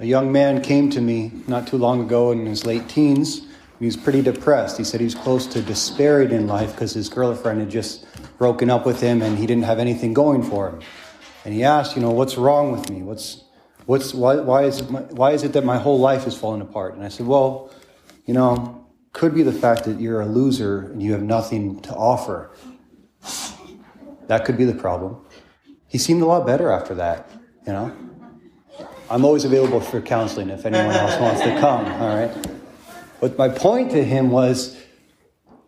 A young man came to me not too long ago in his late teens. He was pretty depressed. He said he was close to despairing in life because his girlfriend had just broken up with him and he didn't have anything going for him. And he asked, you know, what's wrong with me? What's, what's, why, why, is it my, why is it that my whole life is falling apart? And I said, well, you know, could be the fact that you're a loser and you have nothing to offer. That could be the problem. He seemed a lot better after that, you know. I'm always available for counseling if anyone else wants to come, all right? But my point to him was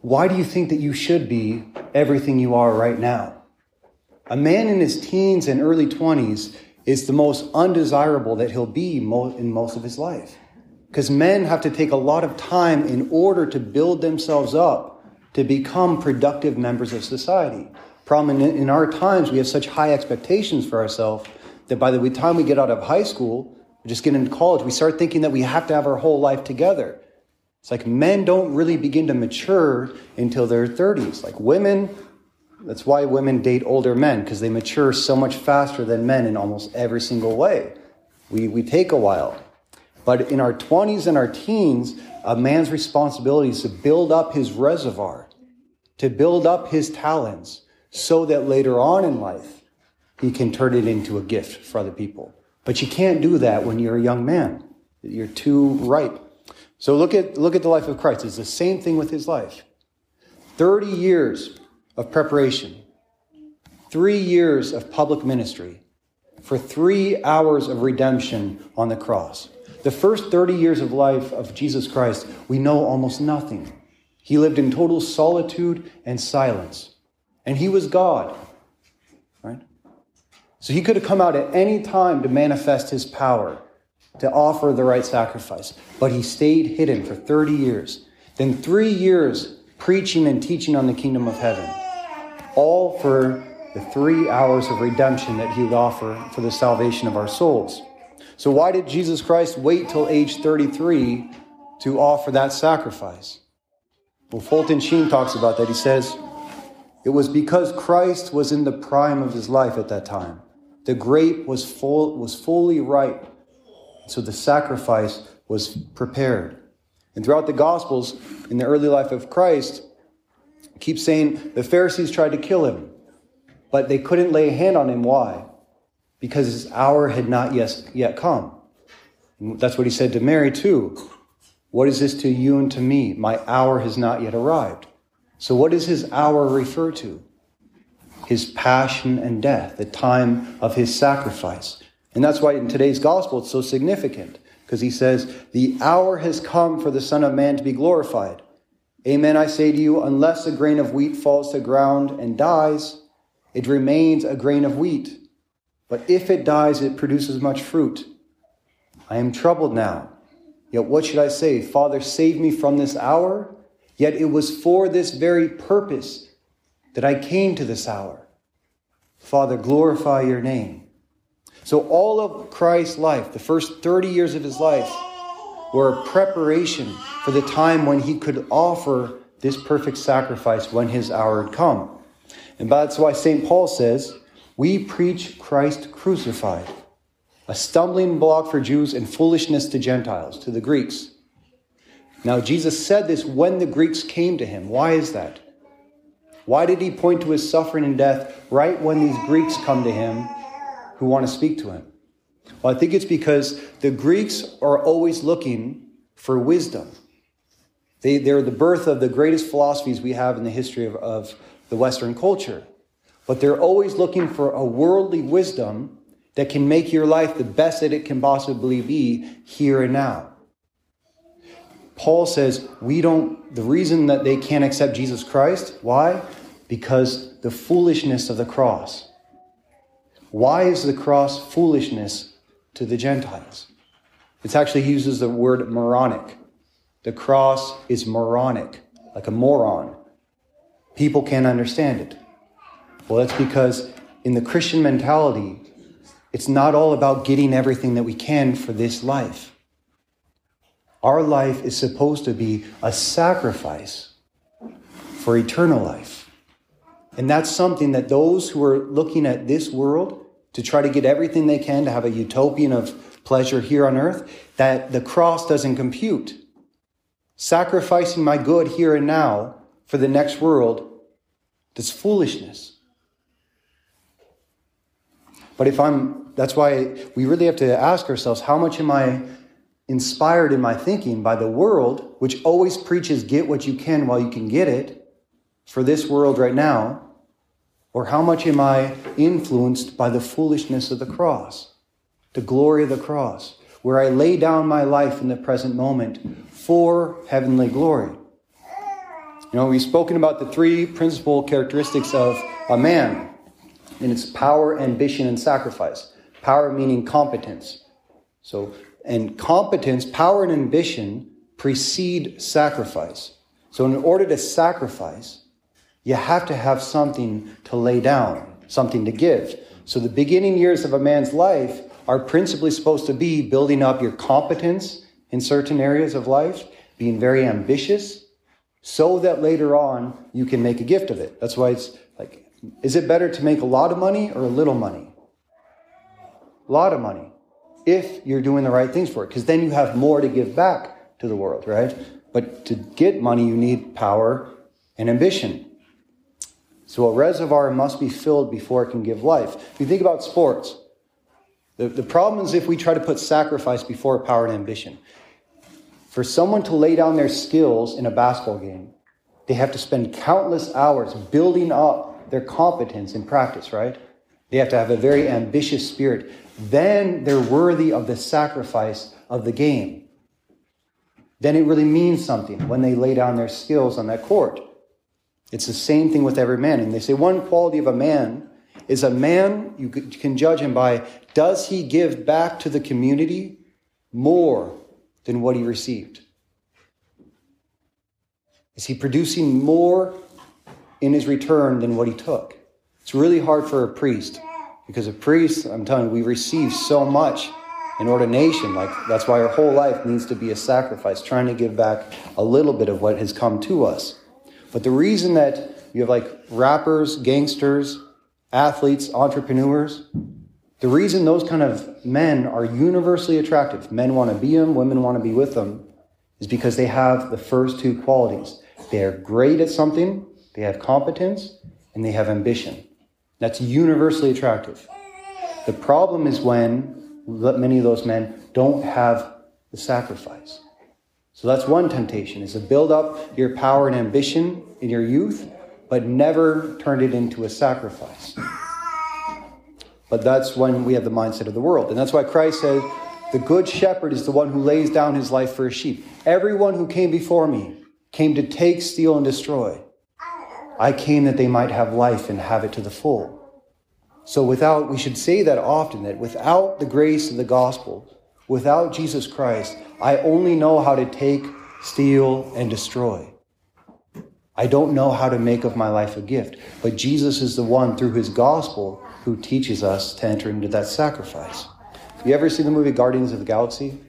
why do you think that you should be everything you are right now? A man in his teens and early 20s is the most undesirable that he'll be in most of his life. Because men have to take a lot of time in order to build themselves up to become productive members of society. Problem in, in our times, we have such high expectations for ourselves that by the time we get out of high school, we just get into college, we start thinking that we have to have our whole life together. It's like men don't really begin to mature until their 30s. Like women, that's why women date older men, because they mature so much faster than men in almost every single way. We, we take a while. But in our 20s and our teens, a man's responsibility is to build up his reservoir, to build up his talents, so that later on in life, he can turn it into a gift for other people. But you can't do that when you're a young man. You're too ripe. So look at, look at the life of Christ. It's the same thing with his life. 30 years of preparation, three years of public ministry, for three hours of redemption on the cross. The first 30 years of life of Jesus Christ, we know almost nothing. He lived in total solitude and silence. And he was God. So he could have come out at any time to manifest his power, to offer the right sacrifice. But he stayed hidden for 30 years. Then three years preaching and teaching on the kingdom of heaven. All for the three hours of redemption that he would offer for the salvation of our souls. So why did Jesus Christ wait till age 33 to offer that sacrifice? Well, Fulton Sheen talks about that. He says, it was because Christ was in the prime of his life at that time. The grape was full was fully ripe. So the sacrifice was prepared. And throughout the Gospels, in the early life of Christ, keep saying the Pharisees tried to kill him, but they couldn't lay a hand on him. Why? Because his hour had not yet, yet come. And that's what he said to Mary, too. What is this to you and to me? My hour has not yet arrived. So, what does his hour refer to? His passion and death, the time of his sacrifice. And that's why in today's gospel it's so significant, because he says, The hour has come for the Son of Man to be glorified. Amen, I say to you, unless a grain of wheat falls to ground and dies, it remains a grain of wheat. But if it dies, it produces much fruit. I am troubled now. Yet what should I say? Father, save me from this hour? Yet it was for this very purpose that I came to this hour. Father, glorify your name. So, all of Christ's life, the first 30 years of his life, were a preparation for the time when he could offer this perfect sacrifice when his hour had come. And that's why St. Paul says, We preach Christ crucified, a stumbling block for Jews and foolishness to Gentiles, to the Greeks. Now, Jesus said this when the Greeks came to him. Why is that? Why did he point to his suffering and death right when these Greeks come to him who want to speak to him? Well, I think it's because the Greeks are always looking for wisdom. They, they're the birth of the greatest philosophies we have in the history of, of the Western culture. But they're always looking for a worldly wisdom that can make your life the best that it can possibly be here and now. Paul says we don't, the reason that they can't accept Jesus Christ, why? Because the foolishness of the cross. Why is the cross foolishness to the Gentiles? It actually, uses the word moronic. The cross is moronic, like a moron. People can't understand it. Well, that's because in the Christian mentality, it's not all about getting everything that we can for this life. Our life is supposed to be a sacrifice for eternal life. And that's something that those who are looking at this world to try to get everything they can to have a utopian of pleasure here on earth, that the cross doesn't compute. Sacrificing my good here and now for the next world, that's foolishness. But if I'm, that's why we really have to ask ourselves how much am I inspired in my thinking by the world, which always preaches get what you can while you can get it for this world right now? Or how much am I influenced by the foolishness of the cross, the glory of the cross, where I lay down my life in the present moment for heavenly glory? You know, we've spoken about the three principal characteristics of a man and it's power, ambition, and sacrifice. Power meaning competence. So, and competence, power, and ambition precede sacrifice. So, in order to sacrifice, you have to have something to lay down, something to give. So, the beginning years of a man's life are principally supposed to be building up your competence in certain areas of life, being very ambitious, so that later on you can make a gift of it. That's why it's like is it better to make a lot of money or a little money? A lot of money. If you're doing the right things for it, because then you have more to give back to the world, right? But to get money, you need power and ambition. So a reservoir must be filled before it can give life. If you think about sports, the, the problem is if we try to put sacrifice before power and ambition. For someone to lay down their skills in a basketball game, they have to spend countless hours building up their competence in practice, right? They have to have a very ambitious spirit. Then they're worthy of the sacrifice of the game. Then it really means something when they lay down their skills on that court. It's the same thing with every man. And they say one quality of a man is a man, you can judge him by does he give back to the community more than what he received? Is he producing more in his return than what he took. It's really hard for a priest because a priest, I'm telling you, we receive so much in ordination. Like that's why our whole life needs to be a sacrifice, trying to give back a little bit of what has come to us. But the reason that you have like rappers, gangsters, athletes, entrepreneurs, the reason those kind of men are universally attractive, men want to be them, women want to be with them, is because they have the first two qualities. They're great at something they have competence and they have ambition. That's universally attractive. The problem is when many of those men don't have the sacrifice. So that's one temptation is to build up your power and ambition in your youth, but never turn it into a sacrifice. But that's when we have the mindset of the world. And that's why Christ says, the good shepherd is the one who lays down his life for his sheep. Everyone who came before me came to take, steal, and destroy. I came that they might have life and have it to the full. So without, we should say that often, that without the grace of the gospel, without Jesus Christ, I only know how to take, steal, and destroy. I don't know how to make of my life a gift. But Jesus is the one through his gospel who teaches us to enter into that sacrifice. You ever see the movie Guardians of the Galaxy?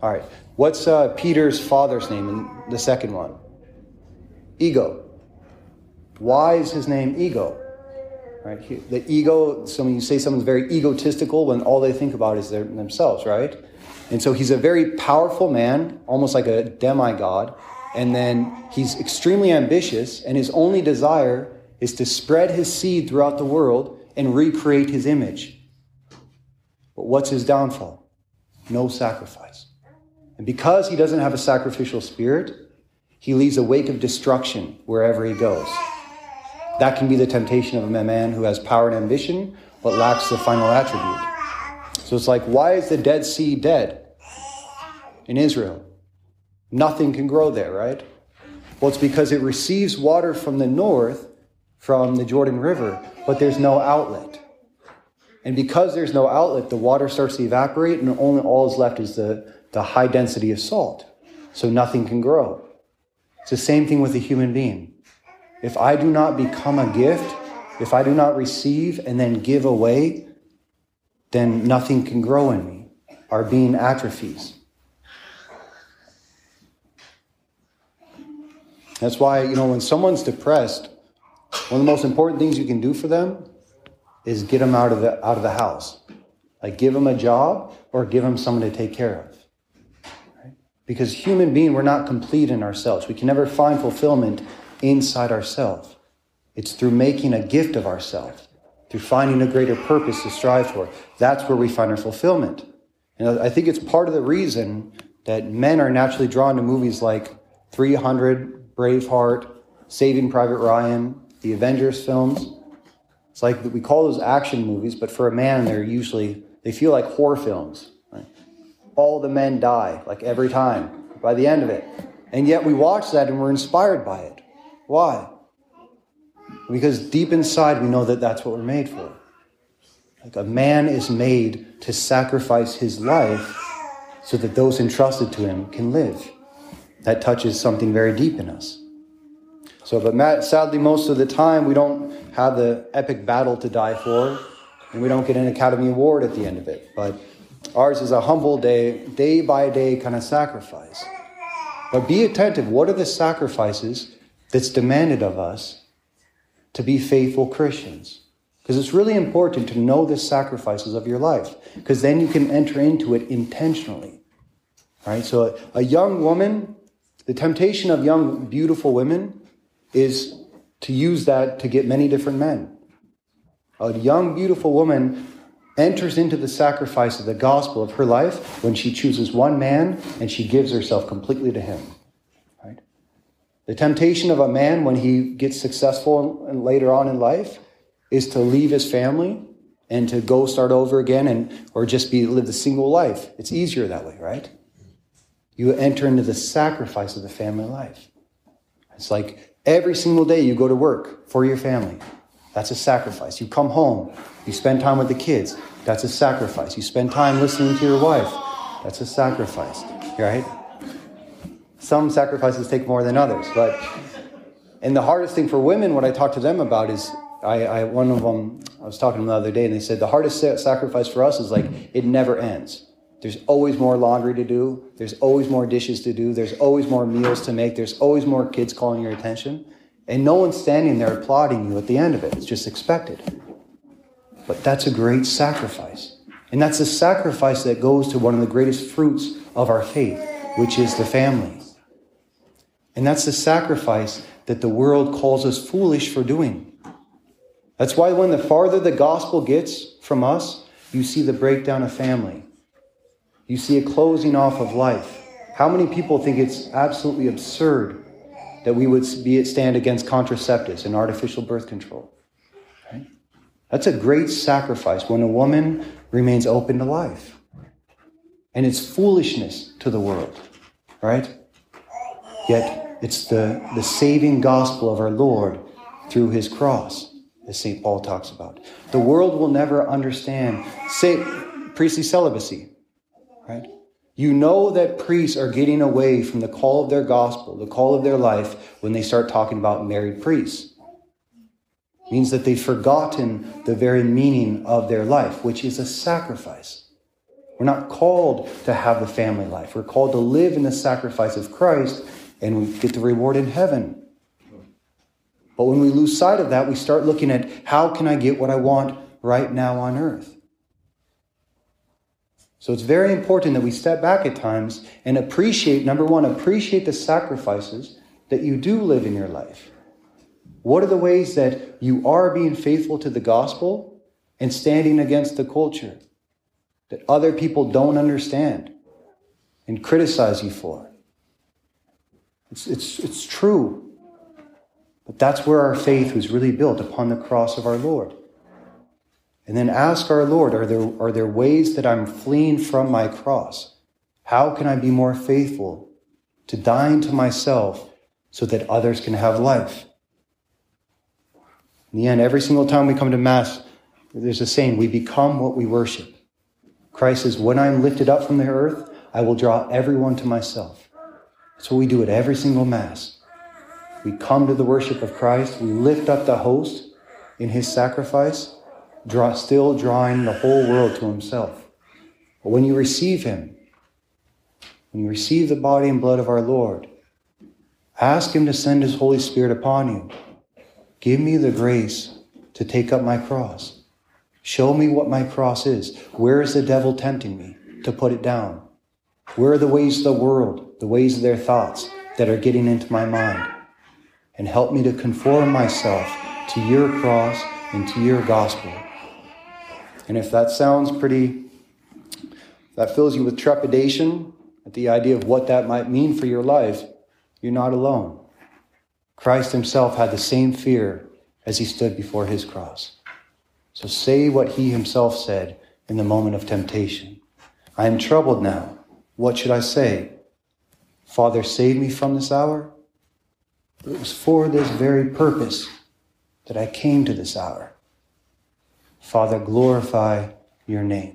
All right. What's uh, Peter's father's name in the second one? Ego. Why is his name ego? Right? The ego, so when you say someone's very egotistical, when all they think about is their, themselves, right? And so he's a very powerful man, almost like a demigod. And then he's extremely ambitious, and his only desire is to spread his seed throughout the world and recreate his image. But what's his downfall? No sacrifice. And because he doesn't have a sacrificial spirit, he leaves a wake of destruction wherever he goes. That can be the temptation of a man who has power and ambition, but lacks the final attribute. So it's like, why is the Dead Sea dead in Israel? Nothing can grow there, right? Well, it's because it receives water from the north, from the Jordan River, but there's no outlet. And because there's no outlet, the water starts to evaporate, and only all is left is the, the high density of salt. So nothing can grow. It's the same thing with a human being. If I do not become a gift, if I do not receive and then give away, then nothing can grow in me. Our being atrophies. That's why, you know, when someone's depressed, one of the most important things you can do for them is get them out of the out of the house. Like give them a job or give them someone to take care of. Right? Because human being, we're not complete in ourselves. We can never find fulfillment inside ourselves. It's through making a gift of ourselves, through finding a greater purpose to strive for. That's where we find our fulfillment. And I think it's part of the reason that men are naturally drawn to movies like 300, Braveheart, Saving Private Ryan, the Avengers films. It's like we call those action movies, but for a man, they're usually, they feel like horror films. Right? All the men die, like every time, by the end of it. And yet we watch that and we're inspired by it. Why? Because deep inside we know that that's what we're made for. Like a man is made to sacrifice his life so that those entrusted to him can live. That touches something very deep in us. So, but sadly, most of the time we don't have the epic battle to die for, and we don't get an Academy Award at the end of it. But ours is a humble day, day by day kind of sacrifice. But be attentive. What are the sacrifices that's demanded of us to be faithful Christians? Because it's really important to know the sacrifices of your life, because then you can enter into it intentionally. Right? So a, a young woman, the temptation of young, beautiful women is to use that to get many different men. A young, beautiful woman enters into the sacrifice of the gospel of her life when she chooses one man and she gives herself completely to him. The temptation of a man when he gets successful and later on in life is to leave his family and to go start over again and or just be live the single life. It's easier that way, right? You enter into the sacrifice of the family life. It's like every single day you go to work for your family. That's a sacrifice. You come home, you spend time with the kids. That's a sacrifice. You spend time listening to your wife. That's a sacrifice, right? Some sacrifices take more than others, but and the hardest thing for women, what I talk to them about is I, I, one of them, I was talking to them the other day, and they said the hardest sacrifice for us is like it never ends. There's always more laundry to do. There's always more dishes to do. There's always more meals to make. There's always more kids calling your attention. And no one's standing there applauding you at the end of it. It's just expected. But that's a great sacrifice. And that's a sacrifice that goes to one of the greatest fruits of our faith, which is the family. And that's the sacrifice that the world calls us foolish for doing. That's why when the farther the gospel gets from us, you see the breakdown of family. You see a closing off of life. How many people think it's absolutely absurd that we would be stand against contraceptives and artificial birth control? That's a great sacrifice when a woman remains open to life. And it's foolishness to the world, right? Yet it's the, the saving gospel of our Lord through his cross as St. Paul talks about. The world will never understand say, priestly celibacy, right? You know that priests are getting away from the call of their gospel, the call of their life, when they start talking about married priests. It means that they've forgotten the very meaning of their life, which is a sacrifice. We're not called to have the family life. We're called to live in the sacrifice of Christ, and we get the reward in heaven. But when we lose sight of that, we start looking at how can I get what I want right now on earth? So it's very important that we step back at times and appreciate, number one, appreciate the sacrifices that you do live in your life. What are the ways that you are being faithful to the gospel and standing against the culture that other people don't understand and criticize you for? It's, it's, it's true. But that's where our faith was really built upon the cross of our Lord. And then ask our Lord, are there, are there ways that I'm fleeing from my cross? How can I be more faithful to dying to myself so that others can have life? In the end, every single time we come to Mass, there's a saying, we become what we worship. Christ says, when I'm lifted up from the earth, I will draw everyone to myself. That's what we do at every single Mass. We come to the worship of Christ. We lift up the host in his sacrifice, draw, still drawing the whole world to himself. But when you receive him, when you receive the body and blood of our Lord, ask him to send his Holy Spirit upon you. Give me the grace to take up my cross. Show me what my cross is. Where is the devil tempting me to put it down? Where are the ways of the world, the ways of their thoughts that are getting into my mind? And help me to conform myself to your cross and to your gospel. And if that sounds pretty, that fills you with trepidation at the idea of what that might mean for your life, you're not alone. Christ himself had the same fear as he stood before his cross. So say what he himself said in the moment of temptation. I am troubled now. What should I say? Father, save me from this hour? It was for this very purpose that I came to this hour. Father, glorify your name.